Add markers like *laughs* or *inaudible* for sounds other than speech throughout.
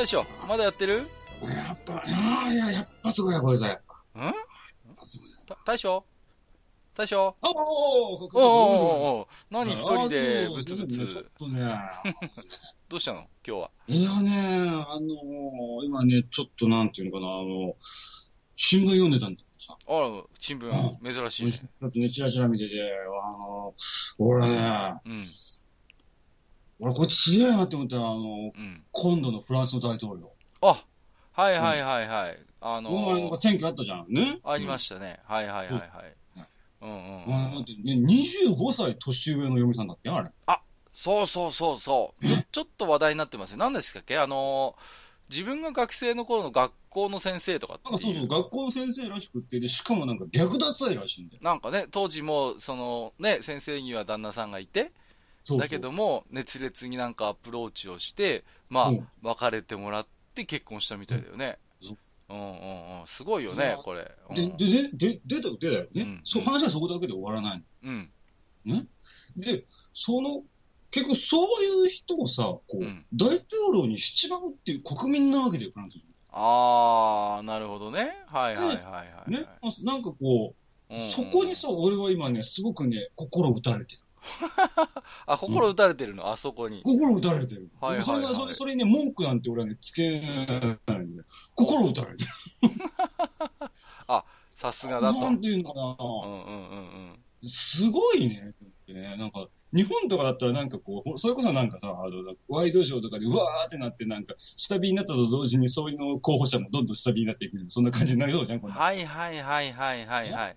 ゆう大将まだやってる？やっぱ、いや、やっぱすごいや、これさ。やっんぱすごいな。た大将？大将？あおーおーおーおーおー。何一人でブツブちょっツとね、*laughs* どうしたの？今日は。いやね、あのー、今ね、ちょっとなんていうのかな、あの、新聞読んでたんだけどさ。あら、新聞、珍しいね。ちょっとね、チラチラ見てて、あの、俺ね、うん、俺こいつ強いなって思ったら、あの、うん。今度のフランスの大統領。あ、はいはいはいはい。あのこの前なんか選挙あったじゃん、ね？ありましたね。はいはいはいはい。うんうんうんあだってね、25歳年上の嫁さんだっけ？あれ。そうそうそうそう。*laughs* ちょ、ちょっと話題になってますよ。何でしたっけ？あのー、自分が学生の頃の学校の先生とかなんかそうそう、学校の先生らしくって、で、しかもなんか略奪愛らしいんだよ。なんかね、当時も、そのね、先生には旦那さんがいて、だけども、熱烈になんかアプローチをして、まあ、うん別れてもらって結婚したみたいだよね。そううんうんうん。すごいよねま、あこれ。うんで、でね、で、出た、よね。うんそう、話はそこだけで終わらないうん。の。で、その、結構そういう人をさ、こう、うん大統領にしちまうっていう国民なわけだよ、フランス人。あー、なるほどね。はいはいはいはい。ね。なんかこう、そこにさ、俺は今ね、すごくね、心打たれてる。*laughs* あ、心打たれてるの、あそこに。心打たれてる。はいはいはいそれが、それ、それにね、文句なんて俺はね、つけないんだよ。心打たれてる。*laughs* さすがだと。うんなんていうのかな。うんうんうん。すごいね。ってね、なんか、日本とかだったらなんかこう、それこそなんかさ、あの、ワイドショーとかでうわーってなってなんか、下火になったと同時にそういうの候補者もどんどん下火になっていくそんな感じになりそうじゃん、これ。はいはいはいはいはいはい。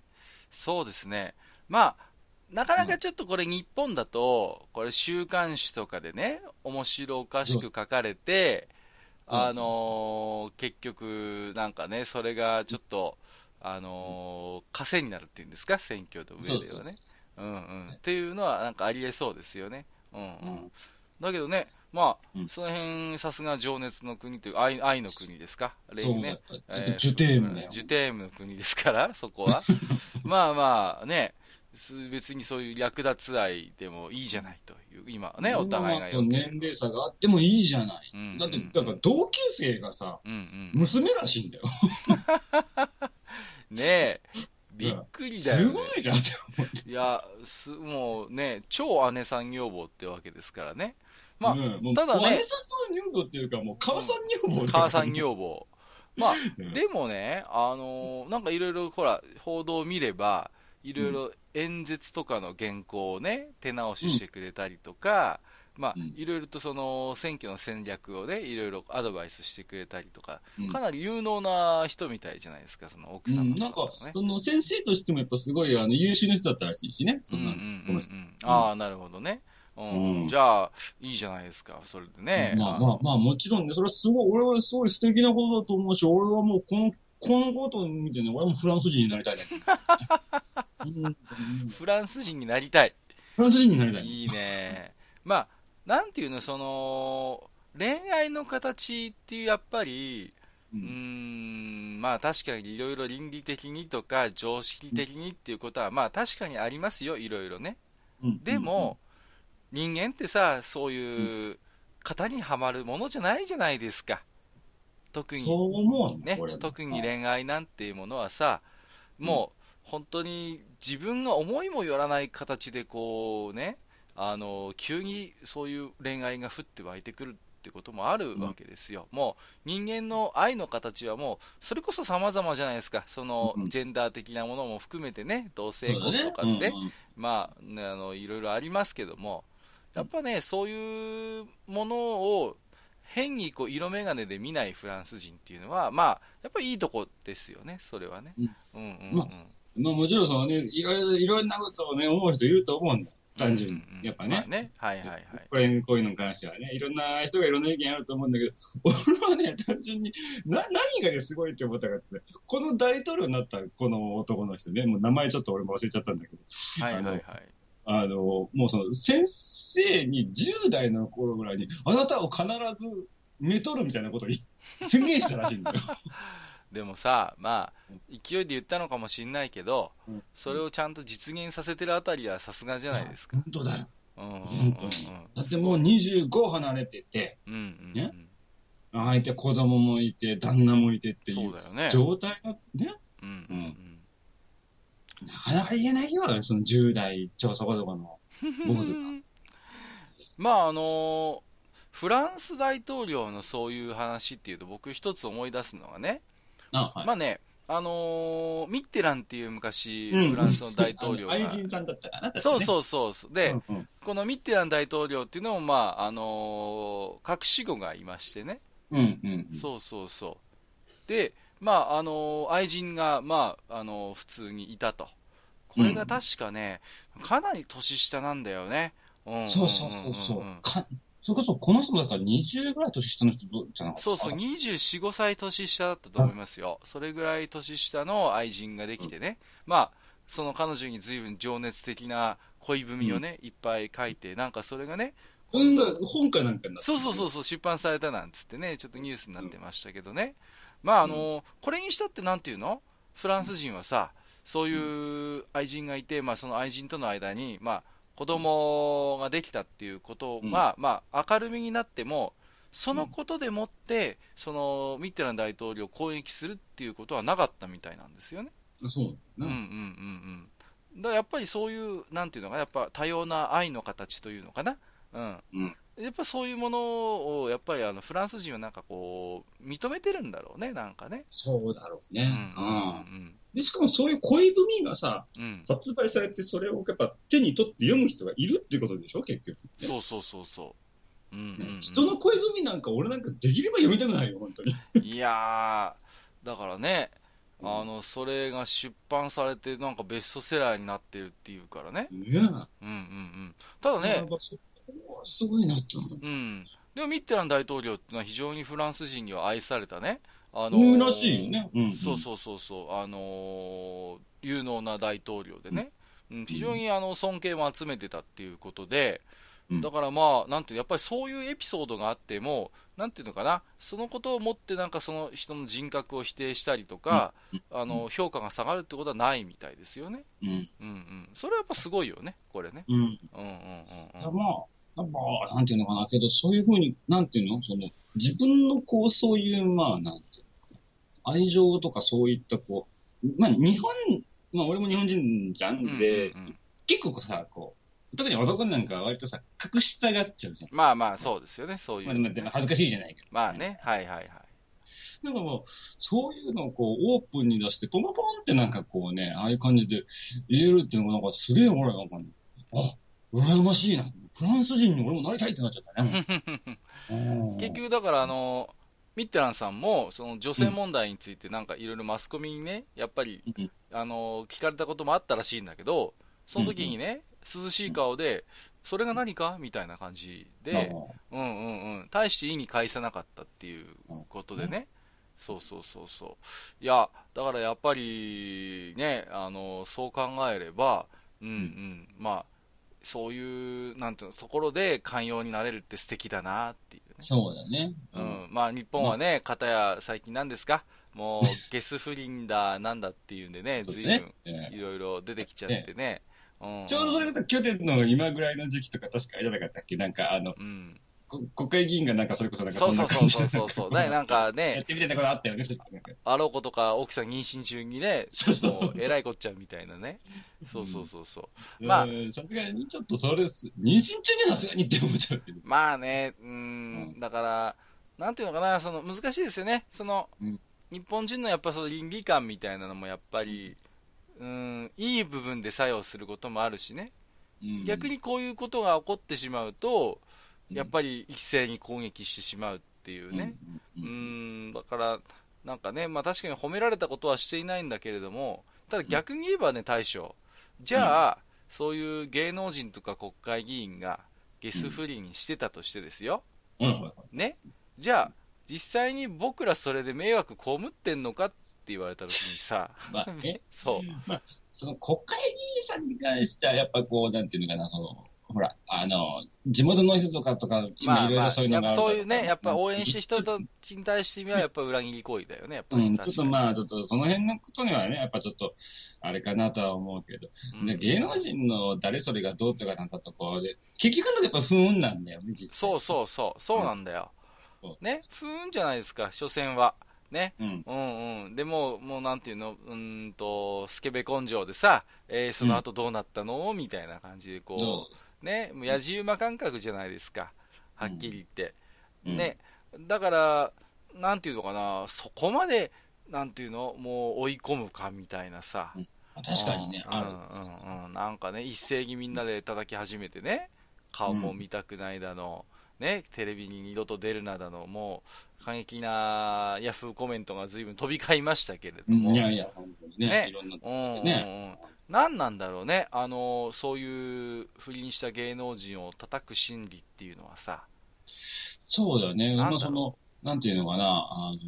そうですね。まあ、なかなかちょっとこれ日本だと、これ週刊誌とかでね、面白おかしく書かれて、あのー結局、なんかね、それがちょっと、あのー稼になるっていうんですか、選挙の上ではね。うんうん。っていうのはなんかありえそうですよね。うんうん。うんだけどね、まあ、うんその辺、さすが情熱の国という、愛愛の国ですか、例にね。えージュテームだよ。ジュテームの国ですから、そこは。*laughs* まあまあね、す別にそういう略奪愛でもいいじゃないという、今はね、お互いが年齢差があってもいいじゃない。うんだって、だから同級生がさ、うんうん。娘らしいんだよ。*laughs* ねえ、びっくりだよ、ね。すごいなって思って。いや、す、もうね、超姉さん女房ってわけですからね。まあ、うただね姉さんの女房っていうか、もう母さん女房母さん女房。まあ、*laughs* うんでもね、あのーなんかいろいろ、ほら、報道を見れば、いろいろ演説とかの原稿をね、手直ししてくれたりとか、まあうん、いろいろとその選挙の戦略をね、いろいろアドバイスしてくれたりとか、うんかなり有能な人みたいじゃないですか、その奥様うん、なんか。その先生としてもやっぱすごいあの優秀な人だったらしいしね。そうんんうんなうんうん。ああ、なるほどね。うんうんじゃあ、いいじゃないですか、それでね。まあまあまあもちろんね、それはすごい、俺はすごい素敵なことだと思うし、俺はもうこの、このことを見てね、俺はもうフランス人になりたいね。*laughs* うんうんフランス人になりたい。フランス人になりたい。いいね。まあ、なんていうの、その、恋愛の形っていう、やっぱり、ううーん、まあ確かにいろいろ倫理的にとか常識的にっていうことは、まあ確かにありますよ、いろいろね。うんでも、人間ってさ、そういう型にはまるものじゃないじゃないですか。特に。ね俺、特に恋愛なんていうものはさ、もう本当に自分が思いもよらない形でこうね、あの急にそういう恋愛が降って湧いてくるってこともあるわけですよ、もう人間の愛の形はもうそれこそ様々じゃないですか、そのうんジェンダー的なものも含めてね、同性婚とかって、うんうん。まあ、ね、あのいろいろありますけども、やっぱね、そういうものを変にこう色眼鏡で見ないフランス人っていうのは、まあ、やっぱりいいとこですよね、それはね。うんうん。ままあもちろんそのね、いろいろ、いろんなことをね、思う人いると思うんだ。単純にうんうん。うんやっぱね。まあね。はいはいはい。これ、こういうのに関してはね、いろんな人がいろんな意見あると思うんだけど、*laughs* 俺はね、単純に、な、何がね、すごいって思ったかって、この大統領になったこの男の人ね、もう名前ちょっと俺も忘れちゃったんだけど、はいはいはい。あの、もうその、先生に10代の頃ぐらいに、あなたを必ずめとるみたいなことを宣言したらしいんだよ。*laughs* でもさ、まあ、勢いで言ったのかもしれないけど、うんそれをちゃんと実現させてるあたりはさすがじゃないですか。本当だよ。うんうんうんうん本当にだってもう25離れてて、うんうんうんね相手子供もいて、旦那もいてっていう。状態がね、うんうんうんなかなか言えないよ、その10代超そこそこの *laughs* 坊主が。まああのーフランス大統領のそういう話っていうと僕一つ思い出すのがね、あ、はい。まあね、あのーミッテランっていう昔、うんフランスの大統領が、愛人さんだったかな、そうう。そうそうそう、で、うんうんこのミッテラン大統領っていうのも、まああのー隠し子がいましてね、うんうんうん。そうそうそう、で、まああのー愛人が、まああのー普通にいたと、これが確かね、かなり年下なんだよね。うんんんんんそうそうそうそう。かそれこそこの人もだから20ぐらい年下の人じゃなかったそうそう、24、5歳年下だったと思いますよ。それぐらい年下の愛人ができてね。まあ、その彼女に随分情熱的な恋文をね、いっぱい書いて、なんかそれがね、本が、本かなんかになってそうそうそうそう、出版されたなんつってね、ちょっとニュースになってましたけどね。まあ、あの、これにしたってなんていうの？フランス人はさ、そういう愛人がいて、まあその愛人との間に、まあ子供ができたっていうことうんが、まあ明るみになっても、そのことでもって、そのミッテラン大統領を攻撃するっていうことはなかったみたいなんですよね。あそううんうんうんうん。だやっぱりそういう、なんていうのかな、やっぱ多様な愛の形というのかな。うん。うん。やっぱそういうものを、やっぱりあのフランス人はなんかこう、認めてるんだろうね、なんかね。そうだろううんね。うん。うんで、しかもそういう恋文がさ、うん。うん。発売されて、それをやっぱ手に取って読む人がいるっていうことでしょ、結局。そうそうそうそう。うんうんうん、人の恋文なんか俺なんかできれば読みたくないよ、本当に。*laughs* いやー、だからね、あの、それが出版されて、なんかベストセラーになってるっていうからね。ねうんうんうん。ただねすごいなって思う。うん。でもミッテラン大統領っていうのは非常にフランス人には愛されたね。あうん、らしいよね。うん。そうそうそうそう、あのー有能な大統領でね、うん、非常にあの尊敬も集めてたっていうことで、うんだからまあ、なんていうやっぱりそういうエピソードがあっても、なんていうのかな、そのことをもって、なんかその人の人格を否定したりとか、うんあの評価が下がるってことはないみたいですよね。うん。うんうん。それはやっぱすごいよね、これね。うん。うんうんうんまうん。あ、やっぱ、なんていうのかな、けど、そういうふうに、なんていうの？その、自分のこう、そういう、まあ、なんていうの？愛情とかそういった、こう、まあ、日本、まあ、俺も日本人じゃんで、うんうんうん結構さ、こう、特に男なんかは割とさ、隠したがっちゃうじゃん。まあまあ、そうですよね、そういうまあ、でも恥ずかしいじゃないけど。まあね、はいはいはい。なんかもう、そういうのをこう、オープンに出して、ポンポンってなんかこうね、ああいう感じで入れるっていうのがなんかすげえ俺なんかね、あ、羨ましいな。フランス人に俺もなりたいってなっちゃったね。*laughs* うん。結局だからあのミッテランさんもその女性問題についてなんかいろいろマスコミにねやっぱりうん。あの聞かれたこともあったらしいんだけどその時にね涼しい顔でそれが何か？みたいな感じでうんうんうん。大して意に介さなかったっていうことでね。そうそうそうそう。いやだからやっぱりねあのそう考えればうん。うん。まあそういうなんていうのところで寛容になれるって素敵だなっていうね。そうだね。うん、まあ日本はね、片や最近なんですか、もうゲス不倫だ、なんだっていうんでね、ずだいぶんいろいろ出てきちゃってね、うんえ。ちょうどそれこそ去年の今ぐらいの時期とか確かあれじゃなかったっけ？なんかあの、うん、こ国会議員がなんかそれこそなんかそうんそうそうそうそう。そう、ね、なんかやっね、てみたいなことあったよね。あろうことか奥さん妊娠中にね、そうそうもう。えらいこっちゃみたいなね、そうそうそうそう、まあ。うんさすがにちょっとそれす、妊娠中にはさすがにって思っちゃうけど。まあね、ううん。ん、だから、なんていうのかな、その難しいですよね、その、うん。日本人のやっぱその倫理観みたいなのもやっぱり、うん、いい部分で作用することもあるしね、うん。逆、にこういうことが起こってしまうと、うんやっぱり一斉に攻撃してしまうっていうね、ううんうん。ん、だから、なんかね、まあ、確かに褒められたことはしていないんだけれども、ただ逆に言えばね、大将。じゃあ、そういう芸能人とか国会議員がゲス不倫してたとしてですよ。ね。じゃあ、実際に僕らそれで迷惑被ってんのかって言われた時にさ、まあね、*laughs* そう。まあ、その国会議員さんに関しては、やっぱこう、なんていうのかな、その、ほら、あの、地元の人とかとか、今いろいろそういうのがあるからそういうね、やっぱ応援してる人たちに対しては、やっぱ裏切り行為だよね、やっぱり。うん、ちょっとあ、まあ、ちょっとその辺のことにはね、やっぱちょっと、あれかなとは思うけど、で芸能人の誰それがどうとかなんだところで、結局なんかやっぱ不運なんだよね、実際そうそうそう、そうなんだよ。そね、不運じゃないですか、所詮は。ね。うん。うんうん。でも、もうなんていうの、うーんと、スケベ根性でさ、えーその後どうなったの、みたいな感じで、こ、そうね、もうやじ馬感覚じゃないですか。はっきり言って。う。うん、ね。だから、なんていうのかな、そこまで、なんていうの、もう追い込むかみたいなさ。確かにね、うん。うんうんうん、なんかね、一斉にみんなで叩き始めてね、顔も見たくないだの、ね、テレビに二度と出るなだの、もう過激なヤフーコメントが随分飛び交いましたけれども、いやいや、本当にね、ね。いろんな。うんうんうん。ね何なんだろうね、あのそういう不倫した芸能人を叩く心理っていうのはさ、そうだよね。その、なんていうのかな、あの、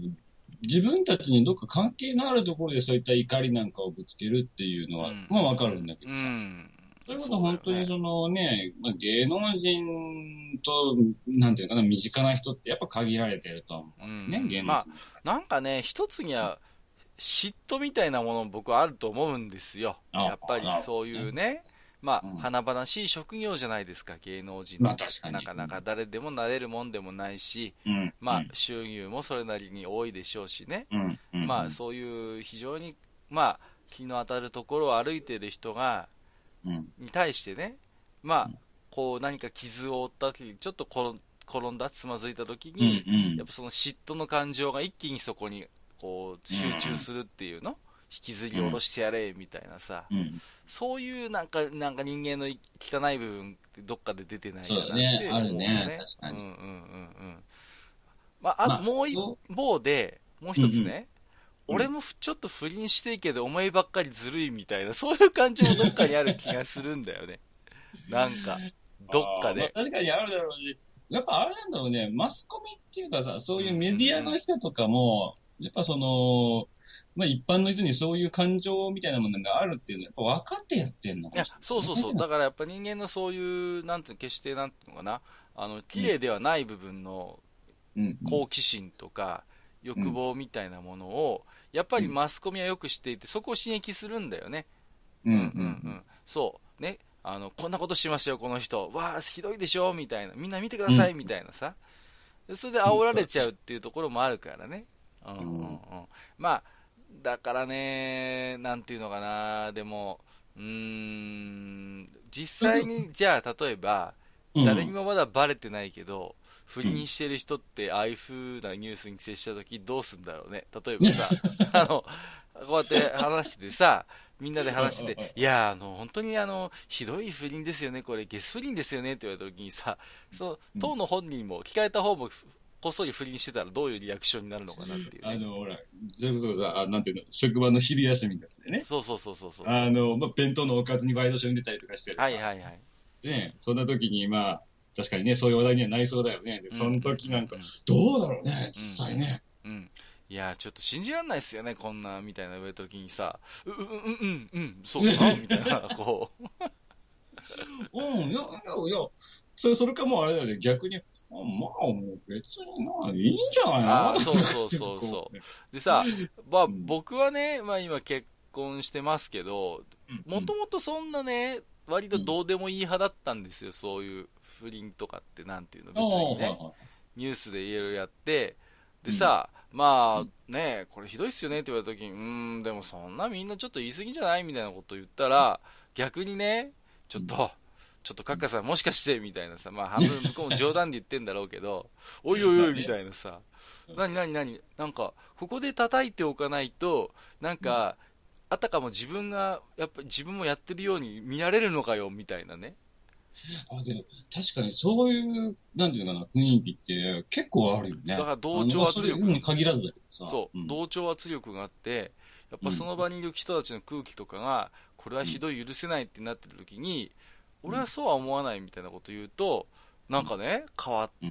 自分たちにどっか関係のあるところでそういった怒りなんかをぶつけるっていうのは、うんまあわかるんだけうどさ。ん、それこそ本当にそのね、まあ、芸能人と、なんていうのかな、身近な人ってやっぱ限られてると思う。うんね、芸能人。まあ、なんかね、一つには嫉妬みたいなもの僕はあると思うんですよ。あやっぱりそういうね、まあ、うん華々しい職業じゃないですか、芸能人まあ確かになかなか誰でもなれるもんでもないし、うん。まあうん、収入もそれなりに多いでしょうしね。まあ、そういう非常に、まあ、日の当たるところを歩いてる人が、うん。に対してね、まあうん、こう何か傷を負った時に、ちょっと転ん転んだ、つまずいた時うん。に、うんやっぱその嫉妬の感情が一気にそこにこう集中するっていうの、引きずり下ろしてやれみたいなさ、うん。そういうなんかなんか人間の汚い部分ってどっかで出てないかなってね。あるね。確かに。うんうんうんうん。まあ、あまあもう一そ方で、もう一つね、うんうん。俺もふちょっと不倫していけど、お前ばっかりずるいみたいな、そういう感情もどっかにある気がするんだよね。*laughs* なんか、どっかで。まあ確かにあるだろうし、やっぱあれなんだろうね、マスコミっていうかさ、そういうメディアの人とかも、やっぱその、まあ一般の人にそういう感情みたいなものがあるっていうのは、やっぱ分かってやってんのいやかもしれない。そうそうそう、だからやっぱ人間のそういう、なんていうの、決してなんていうのかな、あの綺麗ではない部分のうん。好奇心とか欲望みたいなものを、やっぱりマスコミはよく知っていて、そこを刺激するんだよね。うん。うん。うんそう、ね、あのこんなことしましたよ、この人、わあ、ひどいでしょみたいな、みんな見てくださいみたいなさ、でそれで煽られちゃうっていうところもあるからね。うんうんうん、まあだからね、なんていうのかな、でも、うーん、実際に、じゃあ、例えば、うん。誰にもまだバレてないけど、不倫してる人って、ああいう風なニュースに接したとき、どうすんだろうね。*laughs* 例えばさ、あの、こうやって話しててさ、みんなで話してて、いや、あの、本当にあの、ひどい不倫ですよね、これ、ゲス不倫ですよねって言われたときにさ、その、当の本人も、聞かれた方も、こっそり不倫してたらどういうリアクションになるのかなっていう、ね。あの、ほら、そういうことさ、あなんていうの、職場の昼休みとかでね、そうそうそうそうそう。あの、まあ、弁当のおかずにワイドショーに出たりとかして、はいはいはい。ね、そんな時に、まあ、確かにね、そういう話題にはなりそうだよね。で、その時なんかう、どうだろうね、実際ね。うん。いやーちょっと信じられないっすよね、こんな、みたいな言われた時にさ、う、うん、うん、うん、うん、そうかな、みたいな、こう。うん、いや、いや、いや、それ、それかもうあれだよね、逆に、あまあ、もう別にな、いいんじゃないあのー *laughs* そうそうそうそう。でさ、まあ、うん。僕はね、まあ今結婚してますけど、もともとそんなね、割とどうでもいい派だったんですよ、そういう不倫とかって、なんていうの、別にね。ニュースでいろいろやって、でさ、まあね、これひどいっすよねって言われた時に、うーん、でもそんなみんなちょっと言い過ぎじゃない？みたいなこと言ったら、逆にね、ちょっと、ちょっとカッカさんもしかしてみたいなさ、まあ半分 *laughs* 向こうも冗談で言ってんだろうけど、おいおいおいみたいなさ、なになになに、なんか、ここで叩いておかないと、なんか、あたかも自分が、やっぱり自分もやってるように見られるのかよみたいなね。あ、けど、確かにそういう、なんていうのかな、雰囲気って結構あるよね。だから同調圧力あのまあそれうん限らずだけどさ。そう、ん同調圧力があって、やっぱその場にいる人たちの空気とかが、これはひどい許せないってなってる時に、俺はそうは思わないみたいなこと言うと、なんかね、変わっ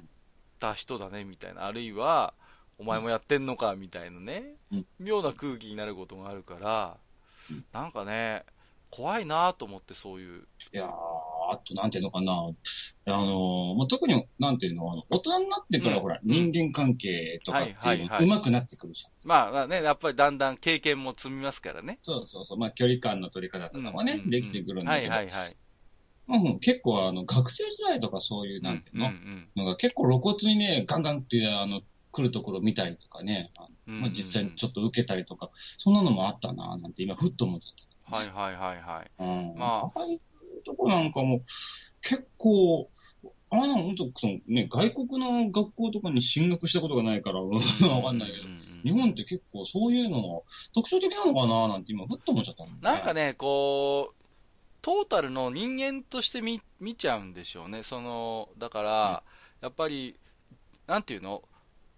た人だねみたいな、あるいは、お前もやってんのかみたいなね、妙な空気になることがあるから、なんかね、怖いなと思って、そういう。いやあと、なんていうのかな、あのまあ、特に、なんていうの、あの大人になってから、ほら、人間関係とかっていうの、うまくなってくるじゃん。まあ、まあね、やっぱりだんだん経験も積みますからね。そうそうそう、まあ、距離感の取り方とかもね、できてくるんだけど。はいはいはい。まあ、結構、あの、学生時代とかそういう、なんていうの、のが結構露骨にね、ガンガンって、あの、来るところ見たりとかね、まあ、実際にちょっと受けたりとか、そんなのもあったな、なんて今、ふっと思っちゃった。はいはいはいはい。うん、まあ、ああいうとこなんかも、結構、あの、本当そのね、外国の学校とかに進学したことがないから、*laughs* わかんないけど、日本って結構そういうのが特徴的なのかななんて今、ふっと思っちゃったん、ね、なんかね、こう、トータルの人間として見見ちゃうんでしょうね。その、だから、うん、やっぱり、なんていうの？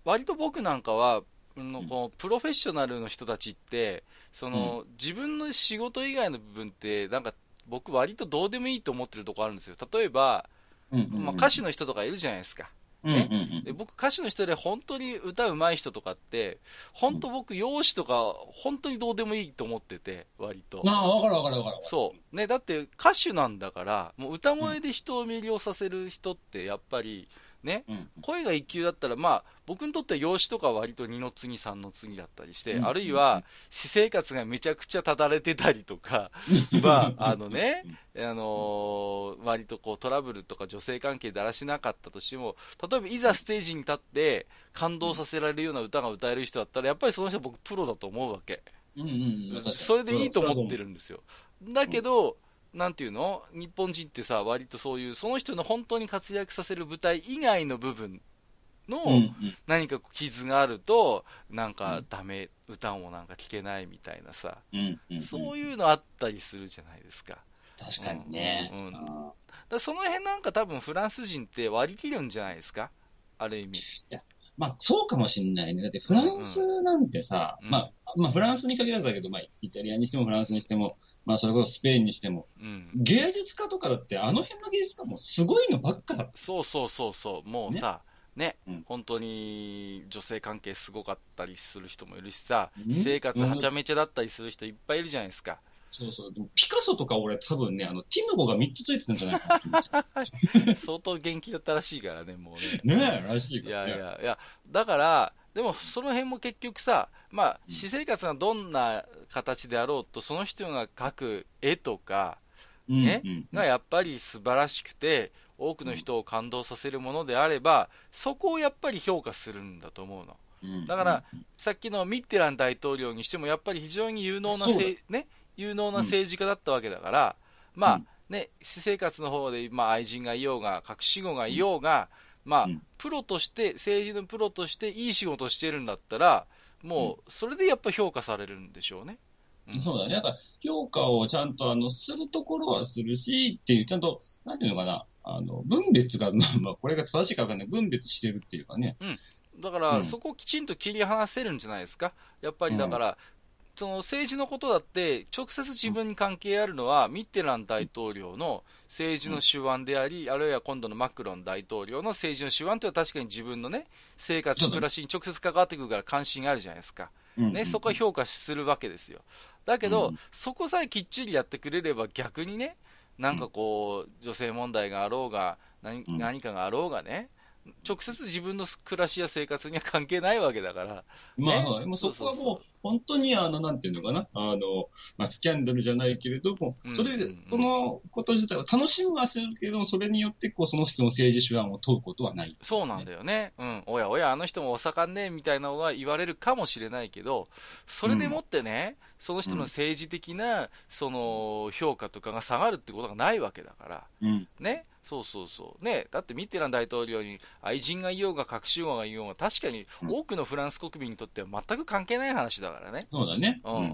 割と僕なんかは、のこうプロフェッショナルの人たちって、その、うん、自分の仕事以外の部分って、なんか僕割とどうでもいいと思ってるとこあるんですよ。例えば、うんうんうん、まあ、歌手の人とかいるじゃないですか。ね、うんうんうん、で僕、歌手の人で本当に歌うまい人とかって、本当僕、容姿とか、本当にどうでもいいと思ってて、割と。ああ、わかるわかるわかる。そう。ね、だって歌手なんだから、もう歌声で人を魅了させる人って、やっぱり、ね、うん、声が一級だったら、まあ、僕にとっては養子とか割と二の次、三の次だったりして、うん、あるいは私生活がめちゃくちゃただれてたりとか、*laughs* まあ、あのね、あのー、割とこうトラブルとか女性関係だらしなかったとしても、例えばいざステージに立って感動させられるような歌が歌える人だったら、やっぱりその人は僕プロだと思うわけ。それでいいと思ってるんですよ。だけど、なんていうの？日本人ってさ、割とそういう、その人の本当に活躍させる舞台以外の部分の何か傷があると、なんかダメ、歌もなんか聴けないみたいなさ、そういうのあったりするじゃないですか。確かにね。うんだその辺なんか多分フランス人って割り切るんじゃないですか？ある意味。いや、まあそうかもしんないね。だってフランスなんてさ、うん。うん、まあ、まあフランスに限らずだけど、まあイタリアにしてもフランスにしても、まあそれこそスペインにしても、うん、芸術家とかだってあの辺の芸術家もすごいのばっかだそうそうそうそう、もうさ、ね、うん、本当に女性関係すごかったりする人もいるしさ、生活はちゃめちゃだったりする人いっぱいいるじゃないですか。そうそう。でもピカソとか俺多分ね、あの、ティムゴが3つついてたんじゃないかな *laughs* 相当元気だったらしいからね、もうね。ねえ、らしいから、ね、いやいやいや、だから、でもその辺も結局さ、まあ、私生活がどんな形であろうと、その人が描く絵とか、ね、うんうん、がやっぱり素晴らしくて、多くの人を感動させるものであれば、そこをやっぱり評価するんだと思うの。だから、さっきのミッテラン大統領にしても、やっぱり非常に有能なね、有能な政治家だったわけだから、まあ、ね、私生活の方で、まあ、愛人がいようが、隠し子がいようが、まあ、うん、プロとして、政治のプロとしていい仕事してるんだったら、もう、それでやっぱ評価されるんでしょうね。うん、そうだね。やっぱ、評価をちゃんと、あの、するところはするし、っていう、ちゃんと、なんていうのかな、あの、分別が、*laughs* まあ、これが正しいかわかんない。分別してるっていうかね。うん。だから、そこをきちんと切り離せるんじゃないですか。やっぱりだから、その政治のことだって、直接自分に関係あるのは、ミッテラン大統領の政治の手腕であり、あるいは今度のマクロン大統領の政治の手腕というのは確かに自分のね、生活、暮らしに直接関わってくるから関心があるじゃないですか。ね、そこは評価するわけですよ。だけど、そこさえきっちりやってくれれば逆にね、なんかこう、女性問題があろうが、何何かがあろうがね、直接自分の暮らしや生活には関係ないわけだから。まあ、ね、もうそこはもう、本当にあの、なんていうのかな、あの、まあ、スキャンダルじゃないけれども、それ、そのこと自体は楽しむはするけど、それによって、こう、その人の政治手腕を問うことはない、ね、そうなんだよね。うん。おやおや、あの人もお盛んね、みたいなのは言われるかもしれないけど、それでもってね、うん、その人の政治的な、その、評価とかが下がるってことがないわけだから、うん、ね？そうそうそう。ね、だってミッテラン大統領に愛人がいようが隠し子がいようが、確かに多くのフランス国民にとっては全く関係ない話だからね。そうだね。うんうんうん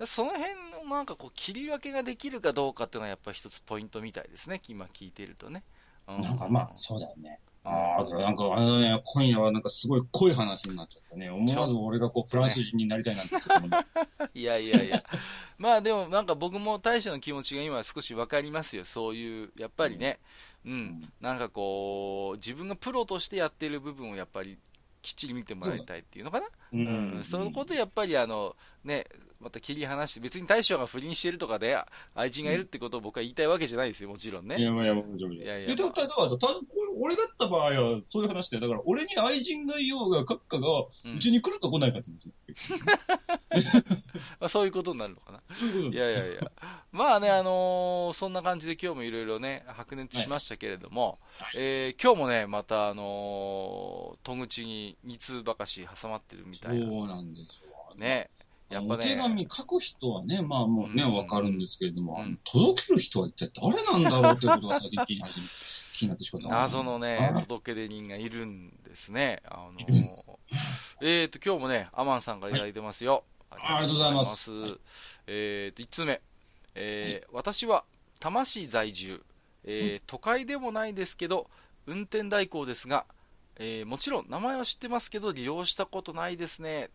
うん。その辺のなんかこう切り分けができるかどうかっていうのはやっぱり一つポイントみたいですね。今聞いてるとね。うん、なんかまあ、そうだよね。ああ、なんかあのね、今夜はなんかすごい濃い話になっちゃったね。思わず俺がこうフランス人になりたいなんて *laughs* いやいやいや、まあでもなんか僕も大将の気持ちが今少し分かりますよ、そういう、やっぱりね、うん、なんかこう、自分がプロとしてやってる部分をやっぱりきっちり見てもらいたいっていうのかな、ううん、そのことでやっぱりあの、ね、また切り離して、別に大将が不倫してるとかで、愛人がいるってことを僕は言いたいわけじゃないですよ、もちろんね。いや、まあいや、もちろん。いやいやえ、だから、だからさ、た俺だった場合は、そういう話で、だから、俺に愛人がいようが、閣下が、うちに来るか来ないかって *laughs* そういうことになるのかな。そういうこといやいやいや、まあね、あのーそんな感じで今日もいろいろね、白熱しましたけれども、はいえー今日もね、また、あのー戸口に2通ばかし挟まってるみたいな。そうなんですよ。ね。やっぱお手ね、紙書く人はね、まあもうね、うん。わかるんですけれども、うん。届ける人は一体誰なんだろうってことが最近気に始め気になってしまった。謎のねあ、届け出人がいるんですね。あのえっと、今日もね、アマンさんからいただいてますよ。ありがとうございます。ありがとうございます。えっと、1つ目。えー私は、多摩市在住、えー都会でもないですけど、運転代行ですが、えーもちろん名前は知ってますけど、利用したことないですね。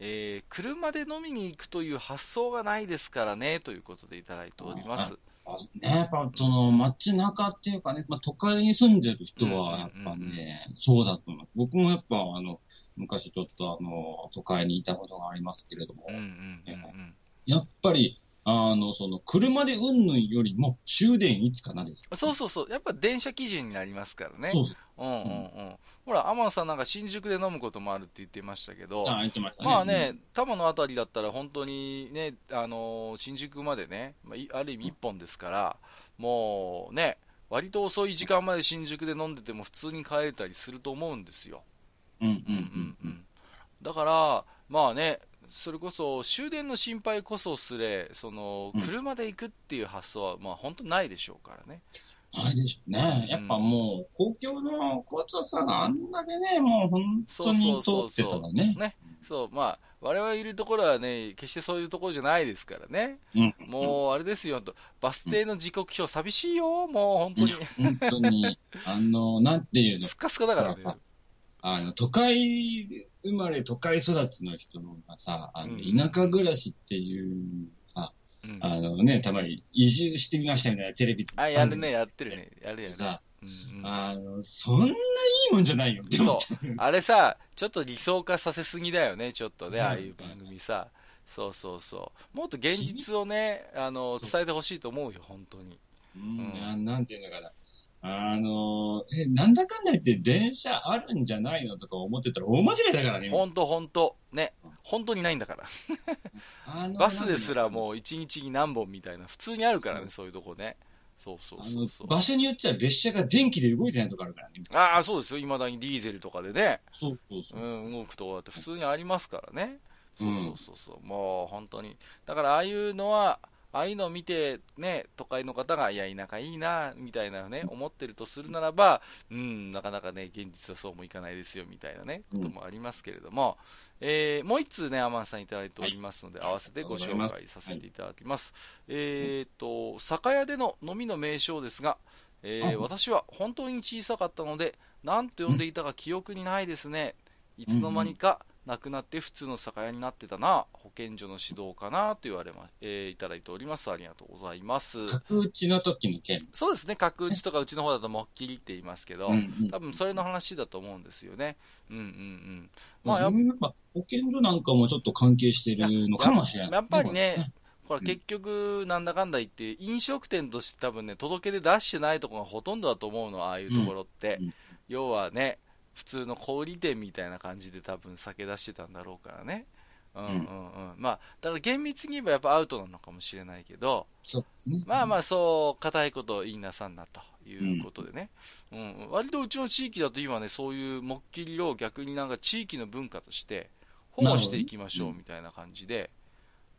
えー車で飲みに行くという発想がないですからね、ということでいただいております。あね、やっぱその街中っていうかね、まあ、都会に住んでる人はやっぱうんうんうんね、そうだと思う。僕もやっぱあの、昔ちょっとあの、都会にいたことがありますけれども、うんうんうんうん。やっぱり、あの、その、車でうんぬんよりも終電いつかなです。そうそうそう、やっぱ電車基準になりますからね。そうそう。うんうんうん。ほら、アマンさんなんか新宿で飲むこともあるって言ってましたけど、あ、言ってましたね。まあね、多摩のあたりだったら本当にね、あのー新宿までね、まあいある意味一本ですから、もうね、割と遅い時間まで新宿で飲んでても普通に帰れたりすると思うんですよ。うん。うんうんうんうん。だから、まあね、それこそ終電の心配こそすれ、そのうん車で行くっていう発想は、まあ本当ないでしょうからね。ないでしょうね。やっぱもう、公共の交通機があんだけね、もう本当に通ってたらね。ね、そう、まあ、我々いるところはね、決してそういうところじゃないですからね。うん。もう、あれですよ、とバス停の時刻表、寂しいよ、もう、本当に。本当に、あの、なんていうのス、カスカだからね。あの、都会生まれ、都会育ちの人がさ、あの、うん田舎暮らしっていうさ、うんあのね、たまに移住してみましたみたいなテレビあ、やるね、やってるね。やるよねさ。うんうんあの、そんないいもんじゃないよって思っう。あれさ、ちょっと理想化させすぎだよね、ちょっとね、うんああいう番組さ。そうそうそう。もっと現実をね、あの、伝えてほしいと思うよ、本当に。うんうんななんていうのかな。あの、え、なんだかんだ言って電車あるんじゃないのとか思ってたら大間違いだからね。本当本当ね。本当にないんだから。*laughs* バスですらう。もう一日に何本みたいな、普通にあるからね、そういうとこね。そうそうそうそう。場所によっては列車が電気で動いてないとこあるからね。ああ、そうですよ。未だにディーゼルとかでね、そうそうそうう。ん、動くとこだって普通にありますからね。そううんそうそうそう。もう本当に。だからああいうのは、ああいうのを見て、ね、都会の方が、いや、田舎いいな、みたいなね、思ってるとするならば、うん、なかなかね、現実はそうもいかないですよ、みたいなね、うんこともありますけれども、えーもう一通ね、アマンさんいただいておりますので、合わせてご紹介させていただきます。えっ、と、酒屋での飲みの名称ですが、えーあ私は本当に小さかったので、何と呼んでいたか記憶にないですね。いつの間にか亡くなって普通の酒屋になってたな、保健所の指導かなと言われま、えーいただいております。ありがとうございます。角打ちの時の件。そうですね、角打ちとかうちの方だともっきりって言いますけど、うんうん多分それの話だと思うんですよね。うんうんうん。まあ、まあやっぱ保健所なんかもちょっと関係してるのかもしれない。やっぱりね、ほらうん結局、なんだかんだ言って、飲食店として多分ね、届け出出してないところがほとんどだと思うの、ああいうところって。うんうん要はね、普通の小売店みたいな感じで多分酒出してたんだろうからね。うんうんうん。まあ、だから厳密に言えばやっぱアウトなのかもしれないけど、ね。まあまあそう、固いことを言いなさんなということでね、うん割とうちの地域だと今ね、そういうもっきりを逆になんか地域の文化として保護していきましょうみたいな感じで、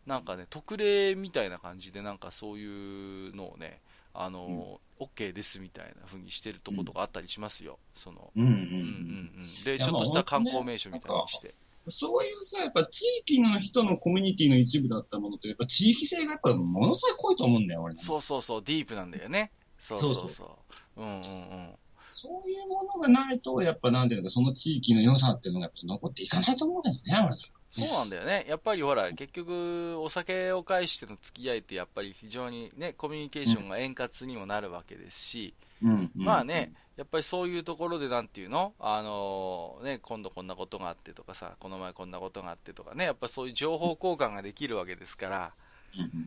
なんかね、特例みたいな感じで、なんかそういうのをね、あの、OK ですみたいな風にしてるとことがあったりしますよ、その。うんうんううんうんうん。で、ちょっとした観まあ光名所みたいにして。そういうさ、やっぱ地域の人のコミュニティの一部だったものって、やっぱ地域性がやっぱものすごい濃いと思うんだよ、俺。そうそうそう、ディープなんだよね。そうそうそう。うんうんうん。そういうものがないと、やっぱなんていうのか、その地域の良さっていうのがやっぱ残っていかないと思うんだよね、俺そうなんだよね。やっぱりほら、結局、お酒を介しての付き合いってやっぱり非常にね、コミュニケーションが円滑にもなるわけですし、うんまあね、、やっぱりそういうところでなんていうの？あのね、今度こんなことがあってとかさ、この前こんなことがあってとかね、やっぱそういう情報交換ができるわけですから、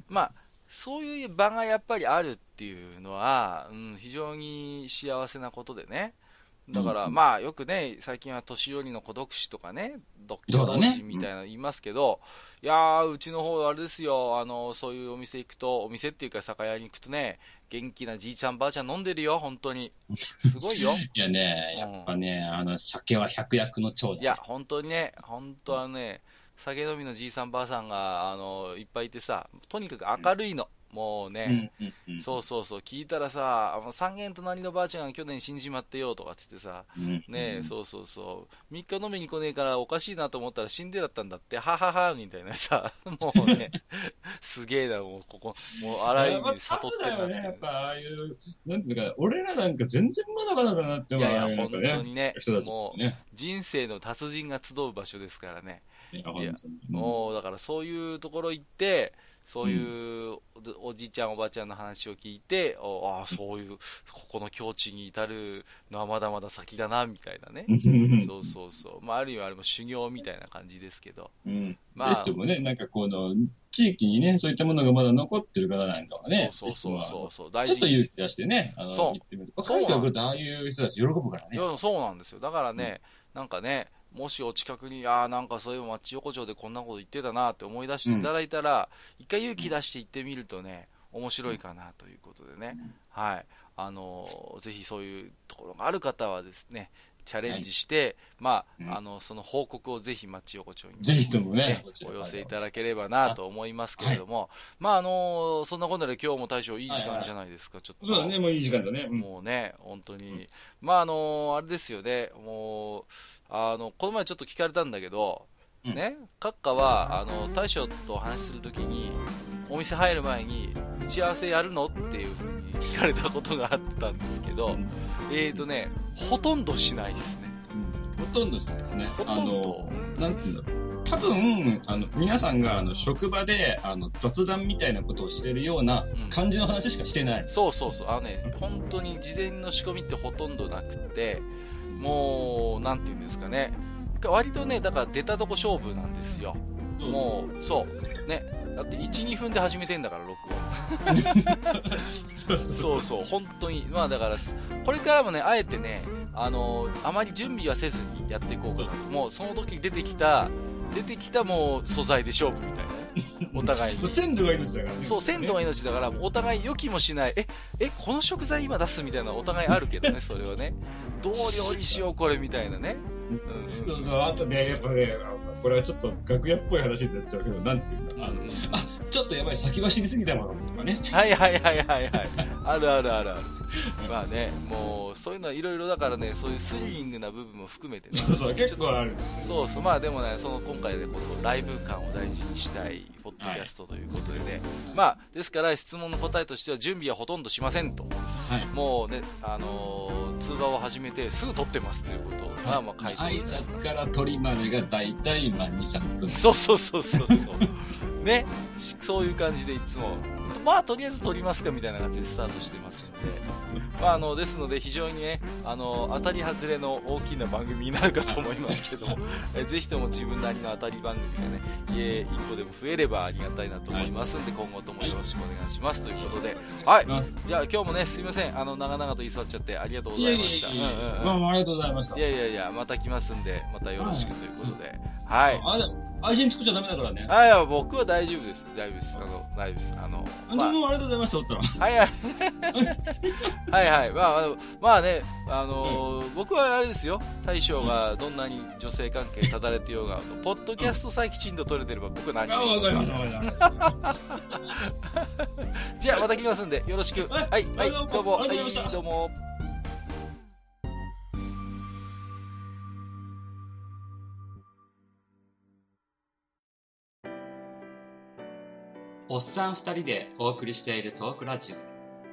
まあ、そういう場がやっぱりあるっていうのは、うん、非常に幸せなことでね。だから、うんまあ、よくね、最近は年寄りの孤独死とかね、独居老人みたいなの言いますけど、いやー、うちの方あれですよ、あの、そういうお店行くと、お店っていうか酒屋に行くとね、元気なじいちゃんばあちゃん飲んでるよ、本当に。すごいよ。*laughs* いやね、やっぱね、あの、酒は百薬の長だ、ね。いや、本当にね、本当はね、酒飲みのじいさんばあさんが、あの、いっぱいいてさ、とにかく明るいの。もうね、うんうんうん、そうそうそう、聞いたらさ、あの三軒隣のばあちゃんが去年死んじまってよとかっつってさ、うんねうんそうそうそう、3日飲みに来ねえからおかしいなと思ったら死んでだったんだって、はははみたいなさ、*laughs* もうね、すげえな、もうここ、もうあらゆる意味で悟ってるなってだよね、やっぱああいう、なんていうか、俺らなんか全然まだまだだなって思ういやいや、本か当にねもう。人生の達人が集う場所ですからね。いや。もうだからそういうところ行って、そういうおおじいちゃん、おばあちゃんの話を聞いて、おああ、そういう、ここの境地に至るのはまだまだ先だな、みたいなね。うんそうそうそう。まあ、ある意味あれも修行みたいな感じですけど。うん。まあぜひともね、なんかこの、地域にね、そういったものがまだ残ってる方なんかはね、そうそうそうそうそう。ち大ょっと勇気出してね、あの、そう行ってみる。若い人が来ると、ああいう人たち喜ぶからね。そうなんですよ。だからね、なんかね、もしお近くに、ああ、なんかそういう町横丁でこんなこと言ってたなって思い出していただいたら、一回勇気出して行ってみるとね、面白いかなということでね、はい。あのーぜひそういうところがある方はですね、チャレンジして、まあ、うん。あの、その報告をぜひ町横丁に、ぜひともねね、お寄せいただければなと思いますけれども、まあ、あのーそんなことで今日も大将いい時間じゃないですか、ちょっと。そうだね、もういい時間だね。うん。もうね、本当に、まああのあれですよね、もう、あのこの前ちょっと聞かれたんだけど、うんね、閣下はあの大将とお話しするときに、お店入る前に、打ち合わせやるのっていうふうに聞かれたことがあったんですけど、うんえーとね、ほとんどしないですね。ほとんどそうですね。あの、なんていうんだろう。多分、あの、皆さんが、あの、職場で、あの、雑談みたいなことをしてるようなうん感じの話しかしてない。そうそうそう、あのね、本当に事前の仕込みってほとんどなくて、もう、なんていうんですかね、割とね、だから出たとこ勝負なんですよ。もう、そう。ね。だって1、2分で始めてんだから、録音。*laughs* そうそう本当に。まあだから、これからもね、あえてね、あのあまり準備はせずにやっていこうかなと。もう、その時出てきた、出てきたもう素材で勝負みたいなね。お互いに。*laughs* 鮮度が命だからね。そう、鮮度が命だから、お互い予期もしない。え、え、この食材今出すみたいなお互いあるけどね、それはね。どう料理しよう、これみたいなね。うんそうそう、あとね、やっぱね、これはちょっと楽屋っぽい話になっちゃうけど、なんていうか、あの、うんあ、ちょっとやばい、先走りすぎたものとかね。はいはいはいはいはい。あるあるあるある。まあね、もう、そういうのはいろいろだからね、そういうスリリングな部分も含めてね。そうそう、結構ある。そうそう、まあでもね、その今回でこのライブ感を大事にしたいポッドキャストということでね、まあ、ですから質問の答えとしては準備はほとんどしませんと。はい。もうね、あのー通話を始めてすぐ撮ってますということが、まあ書いており挨。拶から鳥までが大体、まあ、2、3分。そうそうそうそうそう。ね、しそういう感じでいつも、まあとりあえず撮りますかみたいな感じでスタートしてますので、まああの、ですので非常にね、あの、当たり外れの大きな番組になるかと思いますけども、えぜひとも自分なりの当たり番組がね、え1個でも増えればありがたいなと思いますんで、今後ともよろしくお願いします。ということで、はい。あじゃあ今日もね、すいません、あの、長々と言い座っちゃってありがとうございました。いやいや、うんうんうん。まあまあ、ありがとうございました。い。やいやいや、また来ますんで、またよろしくということで。はい。愛人作っちゃダメだからね。あいや、僕は大丈夫です。大丈夫です。あの、大丈夫です。あの、あ、まどうもありがとうございました、おったら。あ、はいはい。はいはい。まあ、まあね、あのー僕はあれですよ。大将がどんなに女性関係ただれてようが、ポッドキャストさえきちんと取れてれば僕は何あ、もわかりました、わかりました。*laughs* じゃあまた来ますんで、よろしく。はいはい、はい、どうもどうも。ありがとうございましたはい、どうも。おっさん二人でお送りしているトークラジオ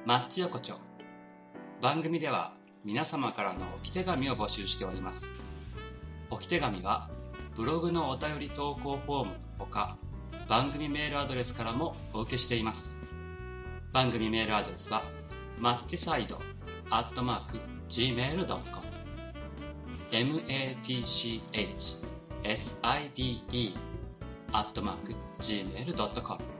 マッチ横丁。番組では皆様からの置き手紙を募集しております。置き手紙はブログのお便り投稿フォームのほか番組メールアドレスからもお受けしています。番組メールアドレスはマッチサイドアットマーク Gmail.com matchside アットマーク Gmail.com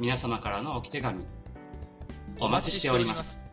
皆様からの置き手紙お待ちしております。